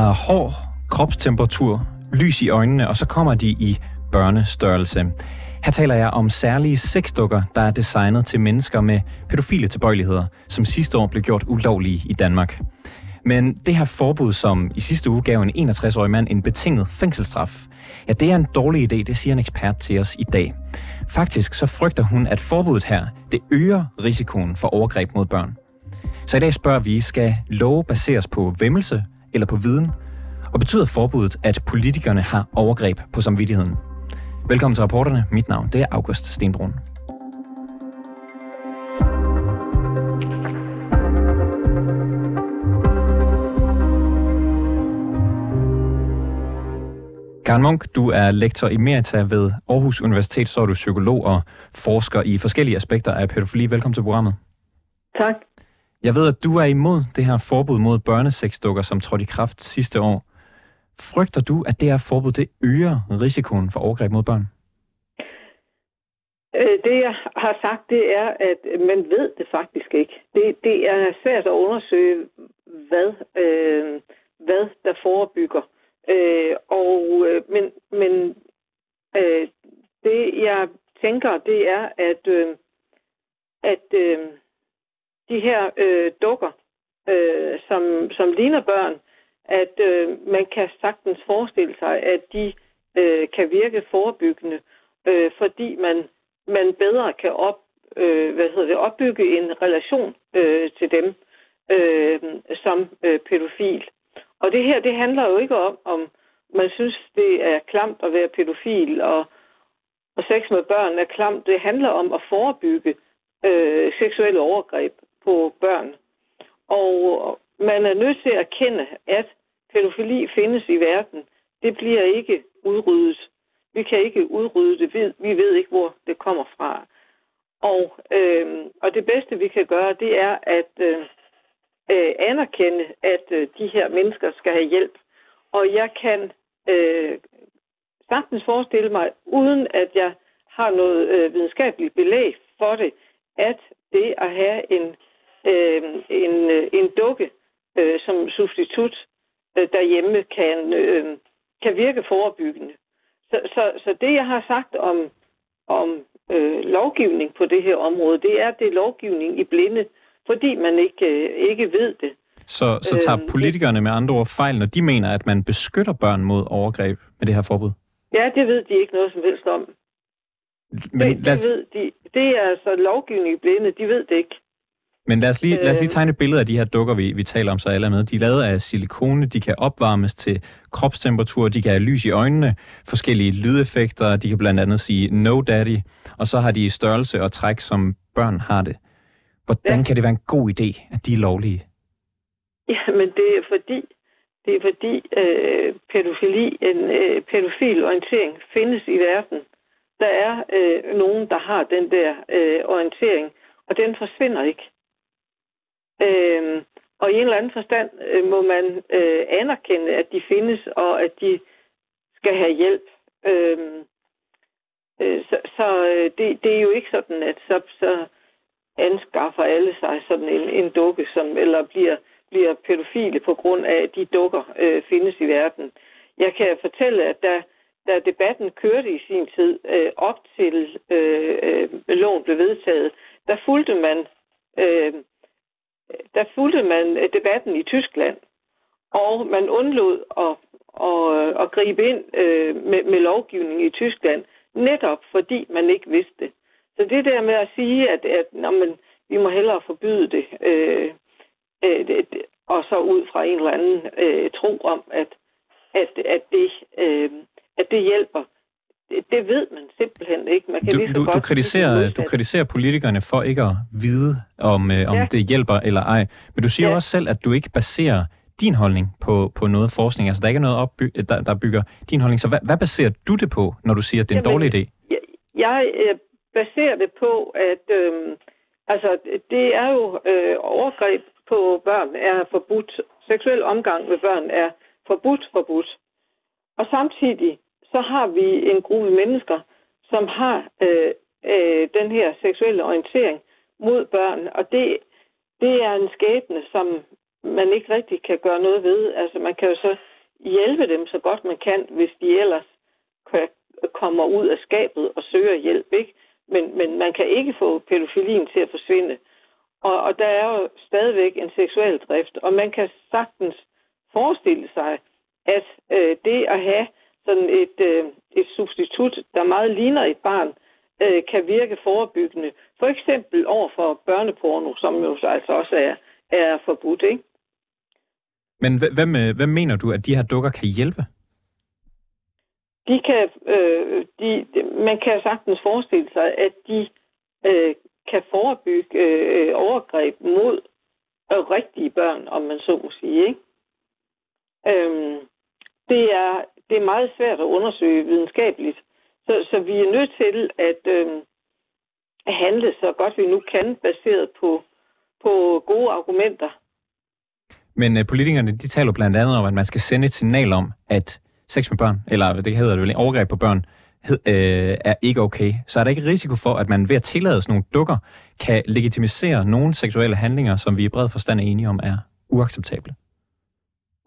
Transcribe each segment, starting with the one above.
De hård kropstemperatur, lys i øjnene, og så kommer de i børnestørrelse. Her taler jeg om særlige sexdukker, der er designet til mennesker med pædofile tilbøjeligheder, som sidste år blev gjort ulovlige i Danmark. Men det her forbud, som i sidste uge gav en 61-årig mand en betinget fængselsstraf, ja, det er en dårlig idé, det siger en ekspert til os i dag. Faktisk så frygter hun, at forbuddet her, det øger risikoen for overgreb mod børn. Så i dag spørger vi, skal love baseres på vemmelse eller på viden? Og betyder forbuddet, at politikerne har overgreb på samvittigheden? Velkommen til rapporterne. Mit navn det er August Stenbrun. Karen Munk, du er lektor emerita ved Aarhus Universitet, så er du psykolog og forsker i forskellige aspekter af pædofili. Velkommen til programmet. Tak. Jeg ved, at du er imod det her forbud mod børnesexdukker, som trådte i kraft sidste år. Frygter du, at det her forbud det øger risikoen for overgreb mod børn? Øh, det, jeg har sagt, det er, at man ved det faktisk ikke. Det, det er svært at undersøge, hvad, øh, hvad der forebygger. Øh, og, øh, men men øh, det, jeg tænker, det er, at, øh, at øh, de her øh, dukker, øh, som, som ligner børn, at øh, man kan sagtens forestille sig, at de øh, kan virke forebyggende, øh, fordi man, man bedre kan op, øh, hvad hedder det, opbygge en relation øh, til dem øh, som øh, pædofil. Og det her, det handler jo ikke om, om man synes, det er klamt at være pædofil, og, og sex med børn er klamt. Det handler om at forebygge øh, seksuelle overgreb på børn. Og man er nødt til at erkende, at pædofili findes i verden. Det bliver ikke udryddet. Vi kan ikke udrydde det. Vi ved ikke, hvor det kommer fra. Og, øh, og det bedste, vi kan gøre, det er at øh, øh, anerkende, at øh, de her mennesker skal have hjælp. Og jeg kan øh, sagtens forestille mig, uden at jeg har noget øh, videnskabeligt belæg for det, at det at have en, øh, en, øh, en dukke øh, som substitut øh, derhjemme kan, øh, kan virke forebyggende. Så, så, så det, jeg har sagt om, om øh, lovgivning på det her område, det er, det er lovgivning i blinde, fordi man ikke, øh, ikke ved det. Så, så tager øh, politikerne med andre ord fejl, når de mener, at man beskytter børn mod overgreb med det her forbud? Ja, det ved de ikke noget som helst om. Men det, det, ved de. det er altså lovgivning i blinde, de ved det ikke. Men lad os lige, lad os lige øh. tegne et billede af de her dukker, vi, vi taler om, så alle er med. De er lavet af silikone, de kan opvarmes til kropstemperatur, de kan have lys i øjnene, forskellige lydeffekter, de kan blandt andet sige no daddy, og så har de størrelse og træk, som børn har det. Hvordan ja. kan det være en god idé, at de er lovlige? Ja, men det er fordi, det er fordi øh, pædofili, en øh, pædofil orientering findes i verden. Der er øh, nogen, der har den der øh, orientering, og den forsvinder ikke. Øh, og i en eller anden forstand øh, må man øh, anerkende, at de findes, og at de skal have hjælp. Øh, øh, så så øh, det, det er jo ikke sådan, at så, så anskaffer alle sig sådan en, en dukke, som eller bliver bliver pædofile på grund af, at de dukker øh, findes i verden. Jeg kan fortælle, at da, da debatten kørte i sin tid øh, op til øh, øh, loven blev vedtaget, der fulgte man øh, Øh, der fulgte man øh, debatten i Tyskland, og man undlod at, at, øh, at gribe ind med, med lovgivning i Tyskland, netop fordi man ikke vidste det. Så det der med at sige, at, at når man, vi må hellere forbyde det, øh, øh, det, og så ud fra en eller anden øh, tro om, at, at, at, det, øh, at det hjælper. Det, det ved man simpelthen ikke. Man kan du, lige så du, godt du, kritiserer, du kritiserer politikerne for ikke at vide, om, øh, om ja. det hjælper eller ej. Men du siger ja. også selv, at du ikke baserer din holdning på, på noget forskning. Altså, der er ikke noget, opby- der, der bygger din holdning. Så hvad, hvad baserer du det på, når du siger, at det er en Jamen, dårlig idé? Jeg, jeg øh, baserer det på, at øh, altså, det er jo øh, overgreb på børn er forbudt. Seksuel omgang med børn er forbudt, forbudt. Og samtidig så har vi en gruppe mennesker, som har øh, øh, den her seksuelle orientering mod børn, og det, det er en skæbne, som man ikke rigtig kan gøre noget ved. Altså man kan jo så hjælpe dem så godt man kan, hvis de ellers kommer ud af skabet og søger hjælp. Ikke? Men, men man kan ikke få pædofilien til at forsvinde. Og, og der er jo stadigvæk en seksuel drift, og man kan sagtens forestille sig, at øh, det at have sådan et, øh, et substitut, der meget ligner et barn, øh, kan virke forebyggende. For eksempel over for børneporno, som jo så altså også er, er forbudt. Ikke? Men hvem, hvem mener du, at de her dukker kan hjælpe? De kan, øh, de, man kan sagtens forestille sig, at de øh, kan forebygge øh, overgreb mod øh, rigtige børn, om man så må sige. Ikke? Øhm, det, er, det er meget svært at undersøge videnskabeligt, så, så vi er nødt til at øh, handle så godt vi nu kan, baseret på, på gode argumenter. Men øh, politikerne, de taler blandt andet om, at man skal sende et signal om, at sex med børn, eller det hedder det vel, overgreb på børn, hed, øh, er ikke okay. Så er der ikke risiko for, at man ved at tillade sådan nogle dukker, kan legitimisere nogle seksuelle handlinger, som vi i bred forstand er enige om er uacceptable?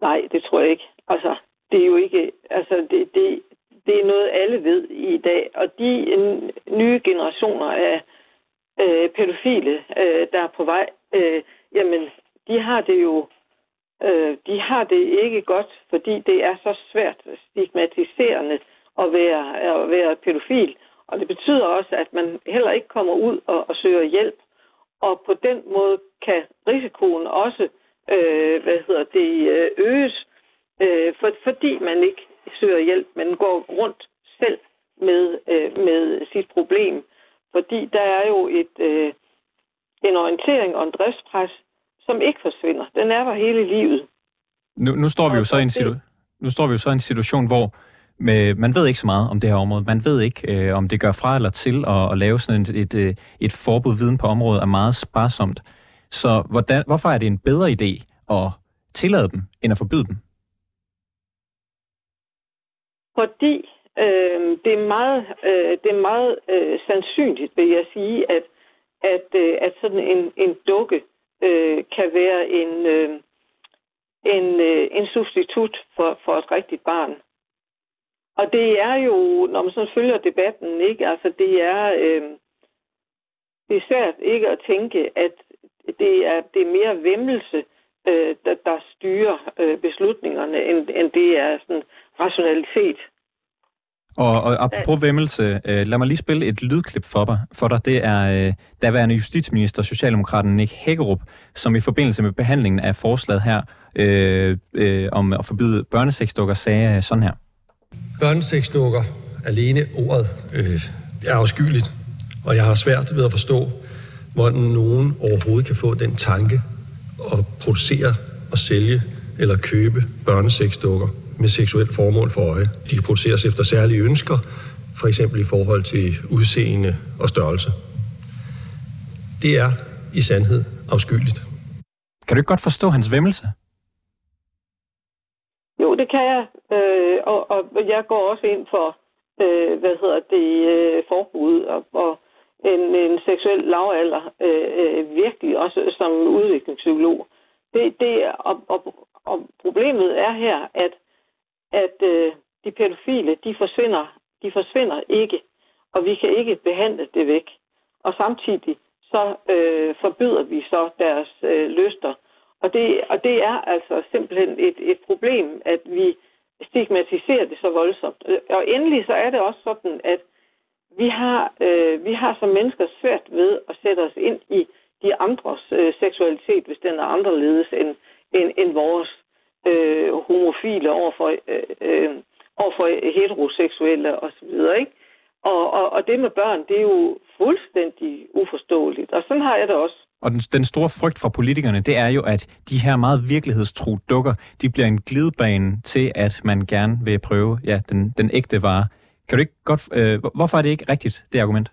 Nej, det tror jeg ikke. Altså, det er jo ikke, altså, det, det, det er noget, alle ved i dag. Og de nye generationer af øh, pædofile, øh, der er på vej, øh, jamen, de har det jo øh, de har det ikke godt, fordi det er så svært stigmatiserende at være, at være pædofil. Og det betyder også, at man heller ikke kommer ud og, og søger hjælp. Og på den måde kan risikoen også øh, hvad hedder det, øh, øges, øh, for, fordi man ikke søger hjælp, men går rundt selv med, øh, med sit problem. Fordi der er jo et, øh, en orientering og en driftspres, som ikke forsvinder. Den er der hele livet. Nu, nu står vi jo så i en, situ- nu står vi jo så i en situation, hvor med, man ved ikke så meget om det her område. Man ved ikke, øh, om det gør fra eller til at, at lave sådan et, et, øh, et forbud viden på området er meget sparsomt. Så hvordan, hvorfor er det en bedre idé at tillade dem, end at forbyde dem? Fordi øh, det er meget, øh, det er meget øh, sandsynligt, vil jeg sige, at, at, øh, at sådan en, en dukke øh, kan være en, øh, en, øh, en substitut for, for et rigtigt barn. Og det er jo, når man sådan følger debatten, ikke? Altså det er, øh, det er svært ikke at tænke, at det er, det er mere vemmelse, øh, der, der styrer øh, beslutningerne, end, end det er sådan rationalitet. Og, og apropos vemmelse, øh, lad mig lige spille et lydklip for dig. For dig. Det er øh, daværende justitsminister, Socialdemokraten Nick Hækkerup, som i forbindelse med behandlingen af forslaget her øh, øh, om at forbyde børnesexdukker, sagde sådan her. Børnesexdukker, alene ordet, øh, er afskyeligt, og jeg har svært ved at forstå, hvordan nogen overhovedet kan få den tanke at producere og sælge eller købe børnesexdukker med seksuelt formål for øje. De kan produceres efter særlige ønsker, for eksempel i forhold til udseende og størrelse. Det er i sandhed afskyeligt. Kan du ikke godt forstå hans vemmelse? Jo, det kan jeg. Øh, og, og jeg går også ind for, øh, hvad hedder det, øh, forbud og, og en, en seksuel lavalder, øh, øh, virkelig også som udviklingspsykolog. Det, det, og, og, og problemet er her, at at øh, de pædofile, de forsvinder, de forsvinder ikke, og vi kan ikke behandle det væk. Og samtidig så øh, forbyder vi så deres øh, lyster. Og det, og det er altså simpelthen et, et problem, at vi stigmatiserer det så voldsomt. Og endelig så er det også sådan, at vi har, øh, vi har som mennesker svært ved at sætte os ind i de andres øh, seksualitet, hvis den er anderledes end, end, end vores øh, homofile overfor, øh, øh, overfor heteroseksuelle osv., ikke? Og, og, og det med børn, det er jo fuldstændig uforståeligt. Og sådan har jeg det også. Og den, den store frygt fra politikerne, det er jo, at de her meget virkelighedstro dukker, de bliver en glidebane til, at man gerne vil prøve ja, den, den ægte vare. Kan du ikke godt... Øh, hvorfor er det ikke rigtigt, det argument?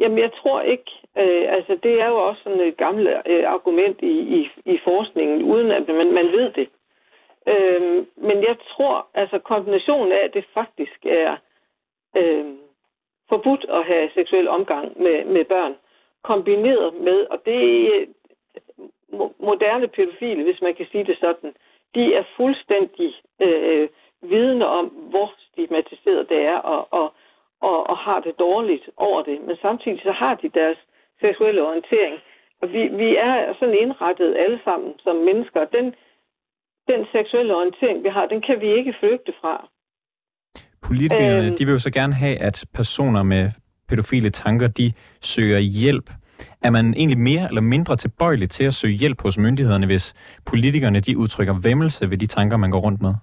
Jamen, jeg tror ikke. Øh, altså, det er jo også sådan et gammelt øh, argument i, i, i forskningen, uden at man, man ved det. Øh, men jeg tror, altså kombinationen af, at det faktisk er øhm, forbudt at have seksuel omgang med, med børn, kombineret med, og det er moderne pædofile, hvis man kan sige det sådan, de er fuldstændig øh, vidne om, hvor stigmatiseret det er, og, og, og, og har det dårligt over det. Men samtidig så har de deres seksuelle orientering. Og vi, vi er sådan indrettet alle sammen som mennesker. Den, den seksuelle orientering, vi har, den kan vi ikke flygte fra. Politikerne, øhm, de vil jo så gerne have, at personer med pædofile tanker, de søger hjælp. Er man egentlig mere eller mindre tilbøjelig til at søge hjælp hos myndighederne, hvis politikerne de udtrykker vemmelse ved de tanker, man går rundt med?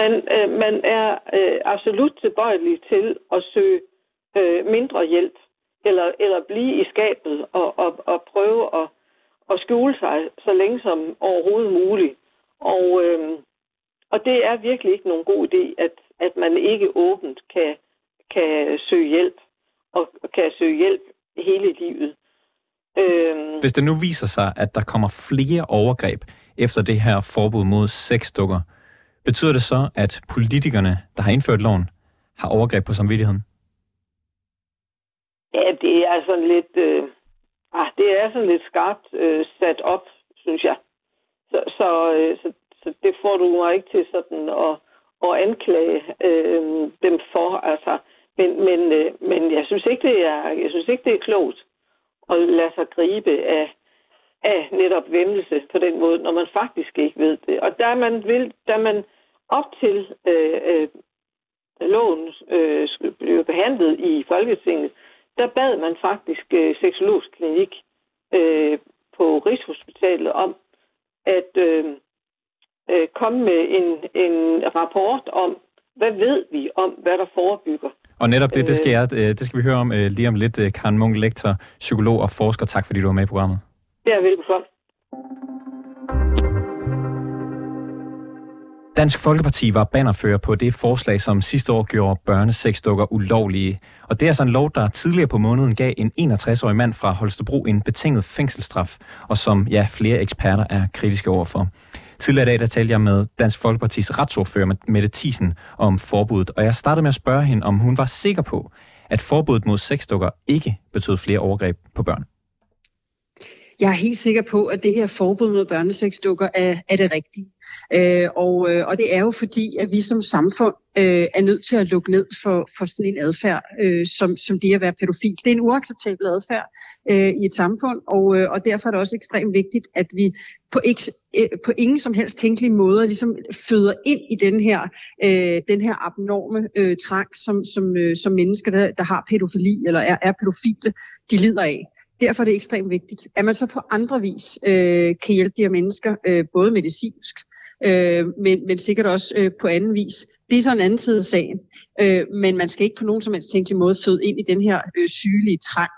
Man, øh, man er øh, absolut tilbøjelig til at søge øh, mindre hjælp, eller, eller blive i skabet og, og, og prøve at, at skjule sig så længe som overhovedet muligt. Og, øh, og det er virkelig ikke nogen god idé, at, at man ikke åbent kan, kan søge hjælp, og kan søge hjælp hele livet. Øh, Hvis det nu viser sig, at der kommer flere overgreb efter det her forbud mod sexdukker, Betyder det så, at politikerne, der har indført loven, har overgreb på samvittigheden? Ja, det er sådan lidt, øh, ah, det er sådan lidt skarpt øh, sat op, synes jeg. Så, så, øh, så, så det får du mig ikke til sådan at, at anklage øh, dem for. Altså. Men, men, øh, men jeg synes ikke, det er, jeg synes ikke, det er klogt at lade sig gribe af, af netop vemmelse på den måde, når man faktisk ikke ved det. Og der man vil, der man op til øh, øh, loven øh, blev behandlet i Folketinget, der bad man faktisk øh, seksologisk klinik øh, på Rigshospitalet om at øh, øh, komme med en, en rapport om, hvad ved vi om, hvad der forebygger. Og netop det, det skal, jeg, øh, det skal vi høre om øh, lige om lidt. Øh, Karen Munk, lektor, psykolog og forsker. Tak fordi du var med i programmet. Det er velkommen. Dansk Folkeparti var bannerfører på det forslag, som sidste år gjorde børnesexdukker ulovlige. Og det er altså en lov, der tidligere på måneden gav en 61-årig mand fra Holstebro en betinget fængselsstraf, og som ja, flere eksperter er kritiske overfor. Tidligere i dag der talte jeg med Dansk Folkepartis retsordfører Mette Thiesen om forbuddet, og jeg startede med at spørge hende, om hun var sikker på, at forbuddet mod sexdukker ikke betød flere overgreb på børn. Jeg er helt sikker på, at det her forbud mod børnesexdukker er, er det rigtige. Øh, og, øh, og det er jo fordi, at vi som samfund øh, er nødt til at lukke ned for, for sådan en adfærd, øh, som, som det at være pædofil. Det er en uacceptabel adfærd øh, i et samfund, og, øh, og derfor er det også ekstremt vigtigt, at vi på, ikke, øh, på ingen som helst tænkelig måde ligesom føder ind i den her, øh, den her abnorme øh, trang, som, som, øh, som mennesker, der, der har pædofili eller er, er pædofile, de lider af. Derfor er det ekstremt vigtigt, at man så på andre vis øh, kan hjælpe de her mennesker, øh, både medicinsk, øh, men, men sikkert også øh, på anden vis. Det er så en anden side af sagen. Øh, men man skal ikke på nogen som helst tænkelig måde føde ind i den her øh, sygelige trang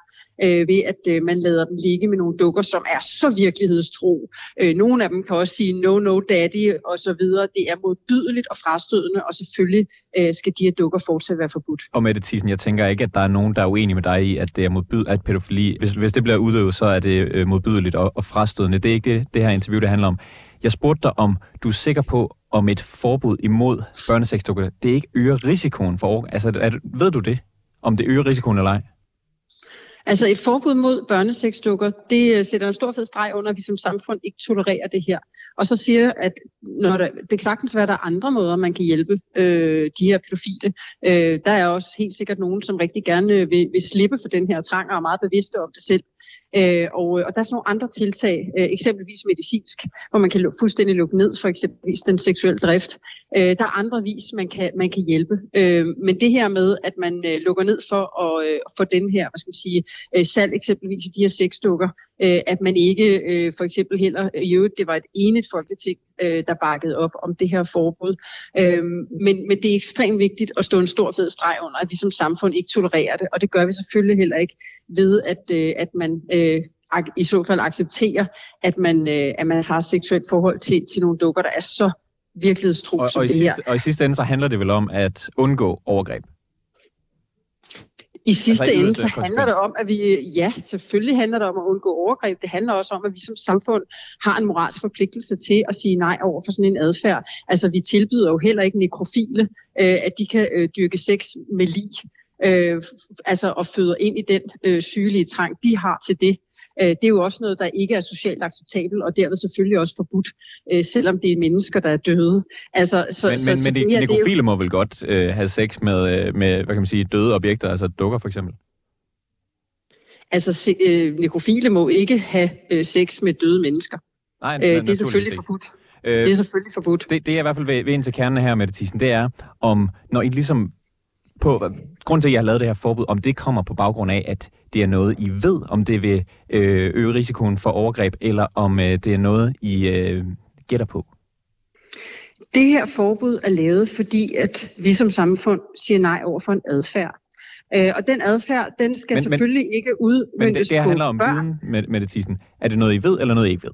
øh, ved at øh, man lader dem ligge med nogle dukker, som er så virkelighedstro. Øh, nogle af dem kan også sige no, no, daddy og så videre. Det er modbydeligt og frastødende, og selvfølgelig øh, skal de her dukker fortsat være forbudt. Og Mette Thyssen, jeg tænker ikke, at der er nogen, der er uenige med dig i, at det er modbydeligt, at pædofili, hvis, hvis det bliver udøvet, så er det øh, modbydeligt og, og frastødende. Det er ikke det, det her interview, det handler om. Jeg spurgte dig, om du er sikker på, om et forbud imod børnesexdukker, det ikke øger risikoen for... Altså, er, ved du det? Om det øger risikoen eller ej? Altså et forbud mod børnesexdukker, det øh, sætter en stor fed streg under, at vi som samfund ikke tolererer det her. Og så siger at når der, det kan sagtens være, at der er andre måder, man kan hjælpe øh, de her pædofile. Øh, der er også helt sikkert nogen, som rigtig gerne øh, vil, vil slippe for den her trang og er meget bevidste om det selv. Øh, og, øh, og der er sådan nogle andre tiltag, øh, eksempelvis medicinsk, hvor man kan fuldstændig lukke ned for eksempelvis den seksuelle drift. Øh, der er andre vis, man kan, man kan hjælpe. Øh, men det her med, at man øh, lukker ned for at øh, få den her, hvad skal man sige, øh, salg eksempelvis i de her sexdukker, øh, at man ikke øh, for eksempel heller, øh, i øvrigt det var et enigt folketing, øh, der bakkede op om det her forbud. Øh, men, men det er ekstremt vigtigt at stå en stor fed streg under, at vi som samfund ikke tolererer det, og det gør vi selvfølgelig heller ikke ved, at, øh, at man øh, i så fald accepterer, at man, øh, at man har seksuelt forhold til, til nogle dukker, der er så virkelighedstro og, som og det sidste, her. Og i sidste ende så handler det vel om at undgå overgreb? I sidste altså, ende så handler det om, at vi, ja, selvfølgelig handler det om at undgå overgreb. Det handler også om, at vi som samfund har en moralsk forpligtelse til at sige nej over for sådan en adfærd. Altså vi tilbyder jo heller ikke nekrofile, øh, at de kan øh, dyrke sex med lig. Øh, altså og føder ind i den øh, sygelige trang, de har til det. Øh, det er jo også noget, der ikke er socialt acceptabelt, og derved selvfølgelig også forbudt, øh, selvom det er mennesker, der er døde. Altså, så, men så, men, så men det, nekrofile jo... må vel godt øh, have sex med, øh, med, hvad kan man sige, døde objekter, altså dukker for eksempel? Altså, se, øh, nekrofile må ikke have øh, sex med døde mennesker. Nej, øh, det er selvfølgelig forbudt. Øh, det er selvfølgelig forbudt. Det, det er i hvert fald ved, ved ind til kernen her, Mette Thyssen, det er, om når I ligesom på, grund til, at jeg har lavet det her forbud, om det kommer på baggrund af, at det er noget, I ved, om det vil øh, øge risikoen for overgreb, eller om øh, det er noget, I øh, gætter på? Det her forbud er lavet, fordi at vi som samfund siger nej over for en adfærd. Øh, og den adfærd, den skal men, selvfølgelig men, ikke udmyndes Men det, det handler om børn. viden, med, med det tisen. Er det noget, I ved, eller noget, I ikke ved?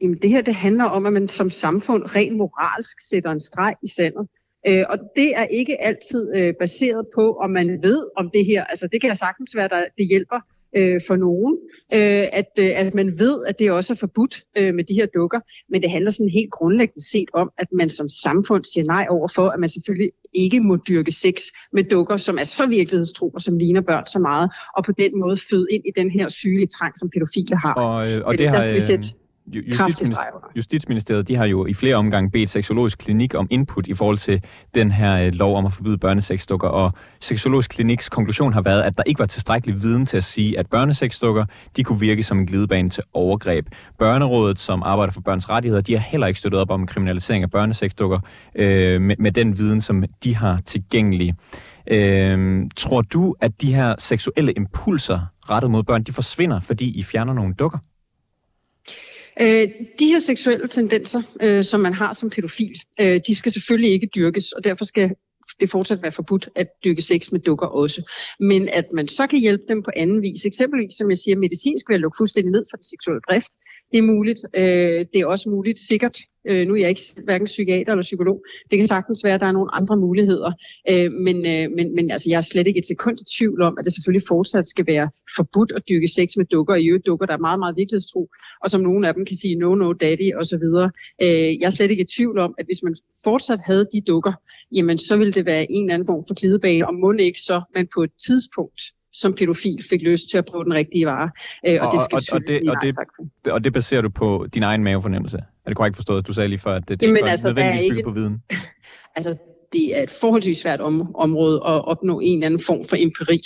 Jamen, det her det handler om, at man som samfund rent moralsk sætter en streg i sandet. Øh, og det er ikke altid øh, baseret på, om man ved om det her. Altså, det kan sagtens være, at det hjælper øh, for nogen, øh, at, øh, at man ved, at det også er forbudt øh, med de her dukker, men det handler sådan helt grundlæggende set om, at man som samfund siger nej over for, at man selvfølgelig ikke må dyrke sex med dukker, som er så virkelighedstro og som ligner børn så meget, og på den måde føde ind i den her sygelige trang, som pædofile har. Og, øh, og det, det har, der skal vi sætte Justitsministeriet, Justitsministeriet de har jo i flere omgange bedt Seksologisk Klinik om input i forhold til den her øh, lov om at forbyde børnesexdukker, og Seksologisk Kliniks konklusion har været, at der ikke var tilstrækkelig viden til at sige, at børnesexdukker de kunne virke som en glidebane til overgreb. Børnerådet, som arbejder for børns rettigheder, de har heller ikke støttet op om kriminalisering af børnesexdukker øh, med, med den viden, som de har tilgængelig. Øh, tror du, at de her seksuelle impulser rettet mod børn, de forsvinder, fordi I fjerner nogle dukker? Øh, de her seksuelle tendenser, øh, som man har som pædofil, øh, de skal selvfølgelig ikke dyrkes, og derfor skal det fortsat være forbudt at dyrke sex med dukker også. Men at man så kan hjælpe dem på anden vis, eksempelvis som jeg siger, medicinsk ved at lukke fuldstændig ned for den seksuelle drift, det er muligt. Øh, det er også muligt sikkert Øh, nu er jeg ikke hverken psykiater eller psykolog. Det kan sagtens være, at der er nogle andre muligheder. Øh, men øh, men, men altså, jeg er slet ikke et sekund i tvivl om, at det selvfølgelig fortsat skal være forbudt at dyrke sex med dukker. I øvrigt dukker, der er meget, meget virkelighedstro. Og som nogle af dem kan sige, no, no, daddy osv. Øh, jeg er slet ikke i tvivl om, at hvis man fortsat havde de dukker, jamen så ville det være en eller anden form for glidebane, og må ikke så man på et tidspunkt som pædofil fik lyst til at prøve den rigtige vare. Øh, og, og det skal og, og, det, og, det, og det baserer du på din egen mavefornemmelse? Er det korrekt forstået? Du sagde lige før, at det, det Jamen, ikke var altså, nødvendigvis ikke, på viden. altså, det er et forholdsvis svært om, område at opnå en eller anden form for empiri.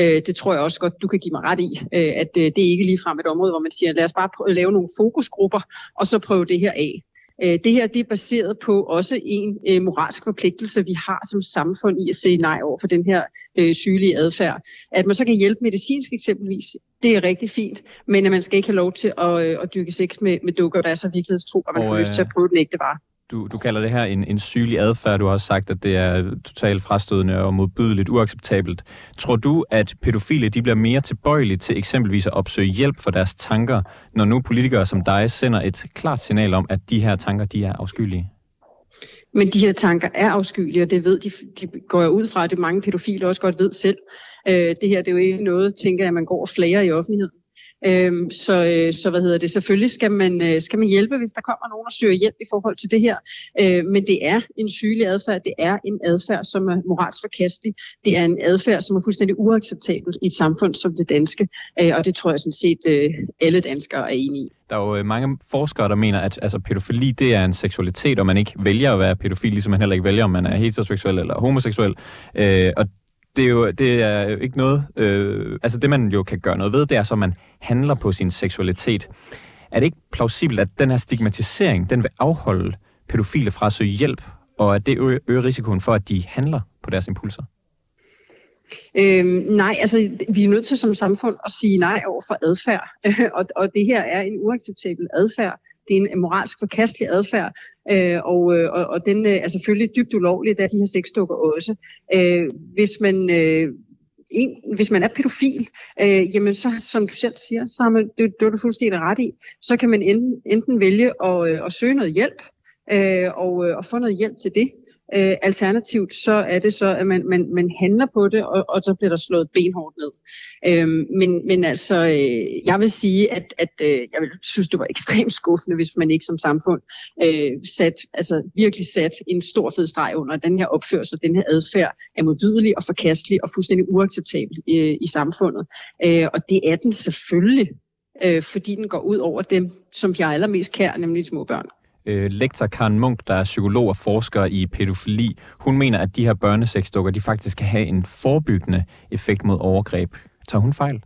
Øh, det tror jeg også godt, du kan give mig ret i, øh, at øh, det er ikke ligefrem et område, hvor man siger, lad os bare prøve at lave nogle fokusgrupper, og så prøve det her af. Øh, det her det er baseret på også en øh, moralsk forpligtelse, vi har som samfund i at sige nej over for den her øh, sygelige adfærd. At man så kan hjælpe medicinsk eksempelvis, det er rigtig fint, men at man skal ikke have lov til at, at dyrke sex med, med dukker, der er så virkelighedstro, og man og, får øh, lyst til at prøve den ægte vare. Du, du kalder det her en, en sygelig adfærd. Du har også sagt, at det er totalt frastødende og modbydeligt uacceptabelt. Tror du, at pædofile de bliver mere tilbøjelige til eksempelvis at opsøge hjælp for deres tanker, når nu politikere som dig sender et klart signal om, at de her tanker de er afskyelige? Men de her tanker er afskyelige, og det ved de, de går jeg ud fra, at det mange pædofile også godt ved selv. Øh, det her det er jo ikke noget, tænker jeg, man går og flager i offentligheden. Øhm, så, øh, så hvad hedder det? Selvfølgelig skal man, øh, skal man hjælpe, hvis der kommer nogen og søger hjælp i forhold til det her. Øh, men det er en sygelig adfærd. Det er en adfærd, som er moralsk forkastelig. Det er en adfærd, som er fuldstændig uacceptabel i et samfund som det danske. Øh, og det tror jeg sådan set, øh, alle danskere er enige i. Der er jo øh, mange forskere, der mener, at altså, pædofili det er en seksualitet, og man ikke vælger at være pædofil, ligesom man heller ikke vælger, om man er heteroseksuel eller homoseksuel. Øh, og det er jo det er ikke noget... Øh, altså det, man jo kan gøre noget ved, det er så, at man handler på sin seksualitet. Er det ikke plausibelt, at den her stigmatisering, den vil afholde pædofile fra at søge hjælp, og at det øger risikoen for, at de handler på deres impulser? Øhm, nej, altså vi er nødt til som samfund at sige nej over for adfærd, og, og det her er en uacceptabel adfærd. Det er en moralsk forkastelig adfærd, øh, og, øh, og, og den øh, er selvfølgelig dybt ulovlig, da de her sexdukker også. Øh, hvis man... Øh, en, hvis man er pædofil, øh, jamen så, som du selv siger, så har man, det, det er du fuldstændig ret i, så kan man enten, enten vælge at, øh, at søge noget hjælp, øh, og, øh, og få noget hjælp til det, Øh, alternativt så er det så, at man, man, man handler på det, og, og så bliver der slået benhårdt ned. Øh, men, men altså, øh, jeg vil sige, at, at øh, jeg vil synes, det var ekstremt skuffende, hvis man ikke som samfund øh, sat, altså virkelig sat en stor fed streg under, at den her opførsel, den her adfærd er modbydelig og forkastelig og fuldstændig uacceptabel øh, i samfundet. Øh, og det er den selvfølgelig, øh, fordi den går ud over dem, som jeg allermest kær, nemlig små børn øh, lektor Karen Munk, der er psykolog og forsker i pædofili, hun mener, at de her børnesexdukker, de faktisk kan have en forebyggende effekt mod overgreb. Tager hun fejl?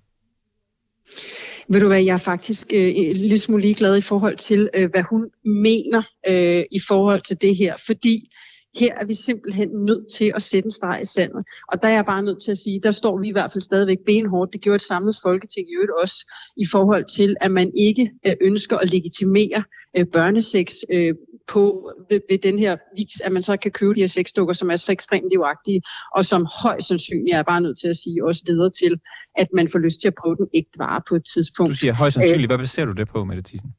Ved du hvad, jeg er faktisk øh, lidt smule ligeglad i forhold til, øh, hvad hun mener øh, i forhold til det her, fordi her er vi simpelthen nødt til at sætte en streg i sandet. Og der er jeg bare nødt til at sige, der står vi i hvert fald stadigvæk benhårdt. Det gjorde et samlet folketing i øvrigt også i forhold til, at man ikke øh, ønsker at legitimere øh, børnesex øh, på ved, ved den her vis, at man så kan købe de her sexdukker, som er så ekstremt livagtige, og som højst sandsynligt, er bare nødt til at sige, også leder til, at man får lyst til at prøve den ægte vare på et tidspunkt. Du siger højst sandsynligt. Hvad baserer du det på, Mette Thyssen?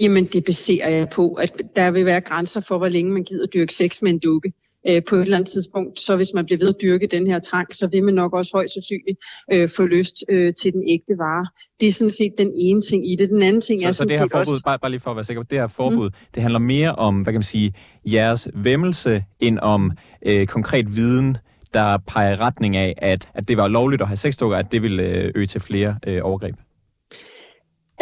Jamen, det baserer jeg på, at der vil være grænser for, hvor længe man gider dyrke sex med en dukke øh, på et eller andet tidspunkt. Så hvis man bliver ved at dyrke den her trang, så vil man nok også højst sandsynligt øh, få lyst øh, til den ægte vare. Det er sådan set den ene ting i det. Den anden ting så, er så sådan det her set forbud, også... bare, bare lige for at være sikker på, det her forbud, mm. det handler mere om, hvad kan man sige, jeres vemmelse, end om øh, konkret viden, der peger retning af, at, at det var lovligt at have sexdukker, at det ville øh, øge til flere øh, overgreb.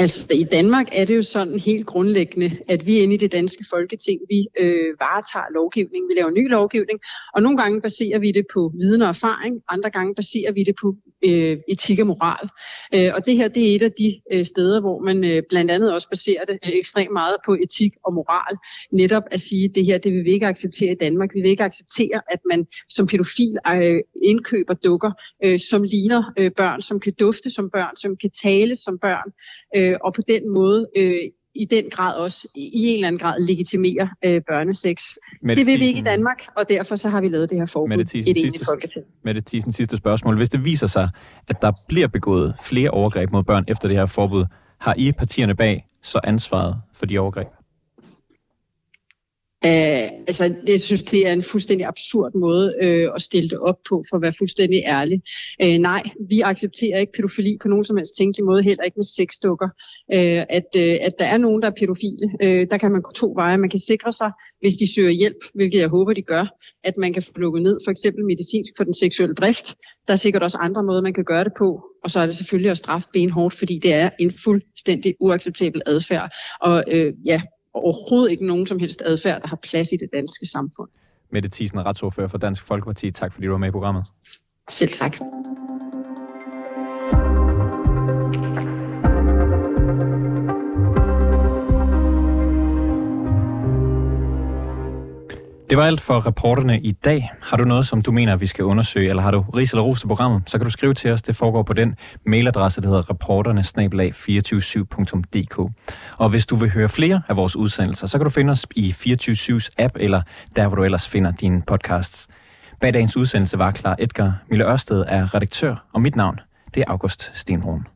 Altså i Danmark er det jo sådan helt grundlæggende, at vi inde i det danske folketing, vi øh, varetager lovgivning, vi laver ny lovgivning, og nogle gange baserer vi det på viden og erfaring, andre gange baserer vi det på øh, etik og moral. Øh, og det her, det er et af de øh, steder, hvor man øh, blandt andet også baserer det øh, ekstremt meget på etik og moral. Netop at sige, at det her, det vil vi ikke acceptere i Danmark. Vi vil ikke acceptere, at man som pædofil øh, indkøber dukker, øh, som ligner øh, børn, som kan dufte som børn, som kan tale som børn, øh, og på den måde øh, i den grad også i en eller anden grad legitimere øh, børnesex. Det vil vi ikke i Danmark, og derfor så har vi lavet det her forbud Mette Thiesen, i et enigt folketing. Mette Thiesen, sidste spørgsmål. Hvis det viser sig, at der bliver begået flere overgreb mod børn efter det her forbud, har I partierne bag så ansvaret for de overgreb? Uh, altså, jeg synes, det er en fuldstændig absurd måde uh, at stille det op på, for at være fuldstændig ærlig. Uh, nej, vi accepterer ikke pædofili på nogen som helst tænkelig måde, heller ikke med sexdukker. Uh, at, uh, at der er nogen, der er pædofile, uh, der kan man gå to veje. Man kan sikre sig, hvis de søger hjælp, hvilket jeg håber, de gør, at man kan få lukket ned, for eksempel medicinsk for den seksuelle drift. Der er sikkert også andre måder, man kan gøre det på. Og så er det selvfølgelig at straffe benhårdt, fordi det er en fuldstændig uacceptabel adfærd. Og øh, ja, overhovedet ikke nogen som helst adfærd, der har plads i det danske samfund. Mette Thiesen, retsordfører for Dansk Folkeparti. Tak fordi du var med i programmet. Selv tak. Det var alt for reporterne i dag. Har du noget, som du mener, vi skal undersøge, eller har du ris eller ros til programmet, så kan du skrive til os. Det foregår på den mailadresse, der hedder reporterne 247dk Og hvis du vil høre flere af vores udsendelser, så kan du finde os i 24-7's app, eller der, hvor du ellers finder dine podcasts. Bag dagens udsendelse var Klar Edgar. Mille Ørsted er redaktør, og mit navn, det er August Stenbrun.